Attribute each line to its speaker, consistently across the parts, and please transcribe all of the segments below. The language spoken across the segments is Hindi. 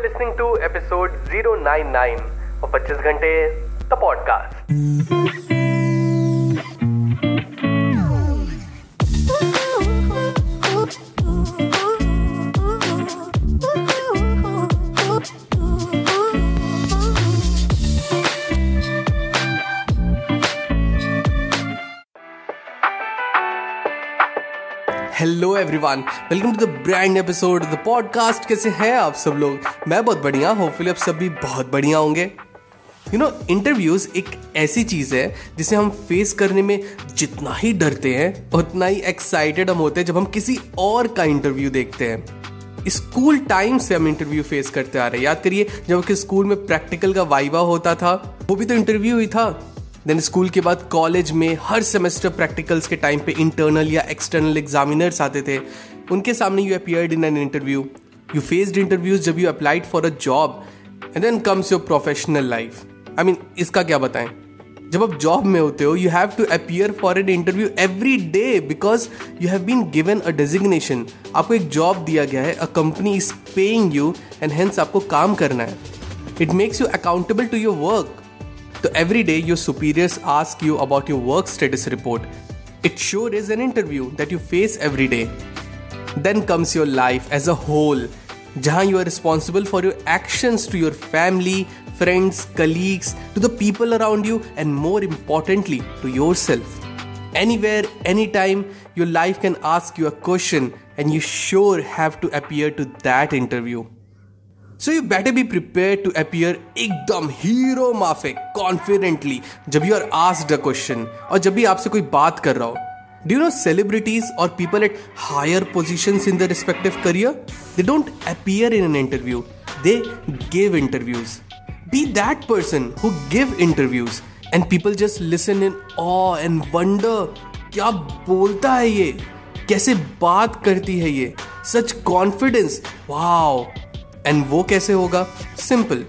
Speaker 1: are listening to episode 099 of 25 घंटे the podcast.
Speaker 2: Hello everyone welcome to the brand episode the podcast कैसे हैं आप सब लोग? मैं बहुत बढ़िया होपफुली आप सब भी बहुत बढ़िया होंगे। यू नो इंटरव्यूज़ एक ऐसी चीज़ है, जिसे हम फेस करने में जितना ही डरते हैं, उतना ही एक्साइटेड हम होते हैं जब हम किसी और का इंटरव्यू देखते हैं। स्कूल टाइम से हम इंटरव्यू फेस करते आ रहे हैं। याद करिए, जब कि स्कूल में प्रैक्टिकल का वाइवा होता था, वो भी तो इंटरव्यू ही था। देन स्कूल के बाद कॉलेज में हर सेमेस्टर प्रैक्टिकल्स के टाइम पे इंटरनल या एक्सटर्नल एग्जामिनर्स आते थे। उनके सामने you appeared in an interview you faced interviews जब you applied for a job and then comes your professional life I mean इसका क्या बताएँ? जब आप जॉब में होते हो you have to appear for an interview every day because you have been given a designation आपको एक जॉब दिया गया है a company is paying you and hence आपको काम करना है। It makes you accountable to your work so every day your superiors ask you about your work status report. It sure is an interview that you face every day. Then comes your life as a whole, jahan you are responsible for your actions to your family, friends, colleagues, to the people around you, and more importantly, to yourself. Anywhere, anytime, your life can ask you a question, and you sure have to appear to that interview. So you better be prepare to appear एकदम हीरो माफिक कॉन्फिडेंटली जब you are asked a question और जब भी आपसे कोई बात कर रहा हो। डू यू नो सेलिब्रिटीज और people at higher position in the respective career they don't appear in an interview they give interviews be that person who give interviews and people just listen in and wonder क्या बोलता है ये? कैसे बात करती है ये? सच कॉन्फिडेंस वाओ एंड वो कैसे होगा? Simple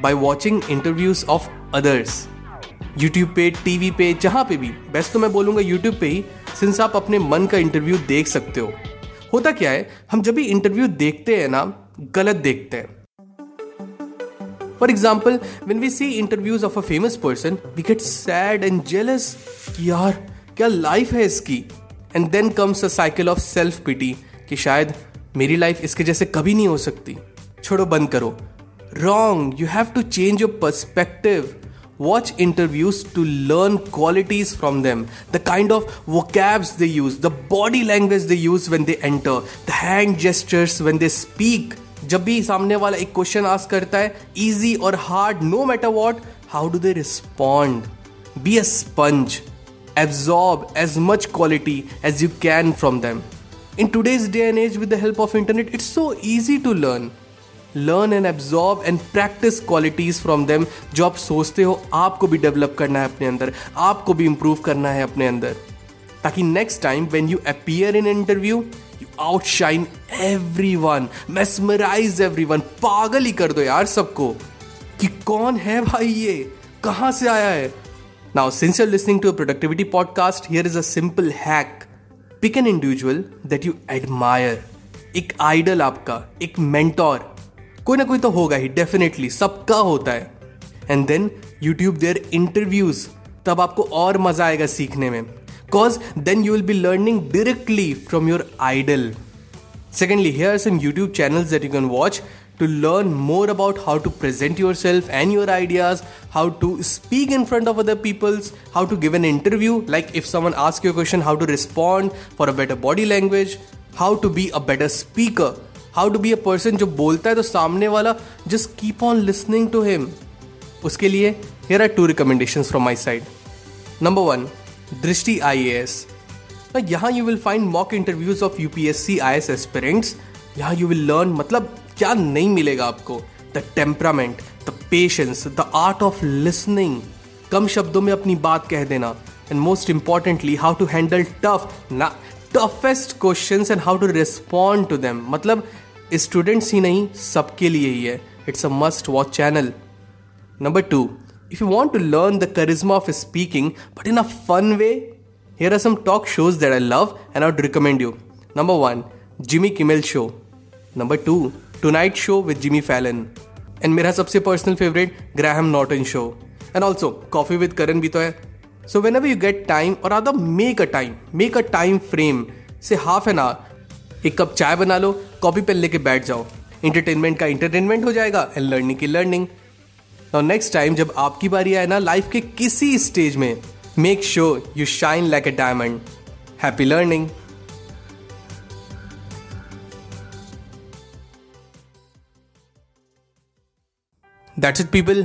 Speaker 2: by watching interviews of others YouTube पे टीवी पे, जहाँ पे भी. बेस्ट तो मैं बोलूँगा यूट्यूब पे ही सिंस आप अपने मन का इंटरव्यू देख सकते हो। होता क्या है? हम जब भी इंटरव्यू देखते हैं ना, गलत देखते हैं। For example when we see interviews of a famous person we get sad and jealous यार, क्या लाइफ है इसकी? And then comes a cycle of self pity कि शायद मेरी लाइफ इसके जैसे कभी नहीं हो सकती। छोड़ो, बंद करो। Wrong you have to change your perspective watch interviews to learn qualities from them the kind of vocabs they use the body language they use when they enter the hand gestures when they speak जब भी सामने वाला एक क्वेश्चन आस करता है ईजी और hard no matter what how do they respond be a sponge absorb as much quality as you can from them in today's day and age with the help of internet it's so easy to learn learn and absorb and practice qualities from them जो आप सोचते हो, आपको भी डेवलप करना है अपने अंदर, आपको भी इंप्रूव करना है अपने अंदर। ताकि next time when you appear in interview you outshine everyone mesmerize everyone पागल ही कर दो यार सबको कि कौन है भाई ये? कहाँ से आया है? Now since you're listening to productivity podcast here is a simple hack pick an individual that you admire एक आइडल आपका, एक मेंटोर कोई ना कोई तो होगा ही डेफिनेटली सबका होता है and then YouTube their interviews तब आपको और मज़ा आएगा सीखने में cause then you will be learning directly from your idol Secondly, here are some YouTube channels that you can watch to learn more about how to present yourself and your ideas, how to speak in front of other people's, how to give an interview, like if someone asks you a question, how to respond for a better body language, how to be a better speaker. How to be a person जो बोलता है तो सामने वाला just keep on listening to him उसके लिए here are two recommendation from my side number one Drishti I A S यहाँ you will find mock interviews of UPSC I S aspirants यहाँ यू विल लर्न मतलब क्या नहीं मिलेगा आपको. The temperament the patience the art of listening कम शब्दों में अपनी बात कह देना. And most importantly how to handle tough ना toughest question and how to respond to them मतलब स्टूडेंट्स ही नहीं, सबके लिए ही है। It's a must watch channel number two if you want to learn the charisma of speaking but in a fun way here are some talk shows that I love and out recommend you number one Jimmy Kimmel show number two tonight show with Jimmy Fallon and मेरा सबसे पर्सनल फेवरेट ग्रह not in show and also coffee with Karan भी तो है. So whenever you get time और or make a time make a time frame से हाफ़ एन आवर एक कप चाय बना लो, कॉपी पेन लेके बैठ जाओ। इंटरटेनमेंट का इंटरटेनमेंट हो जाएगा एंड लर्निंग की लर्निंग और नेक्स्ट टाइम जब आपकी बारी आए ना लाइफ के किसी स्टेज में make sure you shine like a diamond happy learning that's it people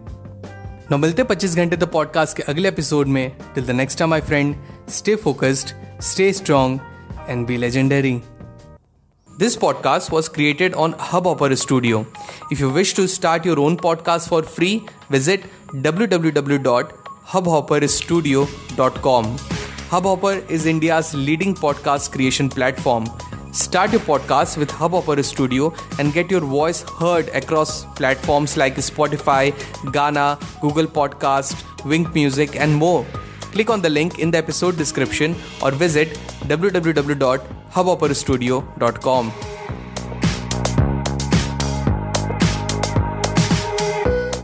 Speaker 2: न मिलते पच्चीस घंटे द पॉडकास्ट के अगले एपिसोड में till the next time my friend stay focused stay strong and be legendary This podcast was created on Hubhopper Studio. If you wish to start your own podcast for free, visit www.hubhopperstudio.com. Hubhopper is India's leading podcast creation platform. Start your podcast with Hubhopper Studio and get your voice heard across platforms like Spotify, Ghana, Google Podcast, Wink Music, and more. Click on the link in the episode description or visit www.hubhopperstudio.com.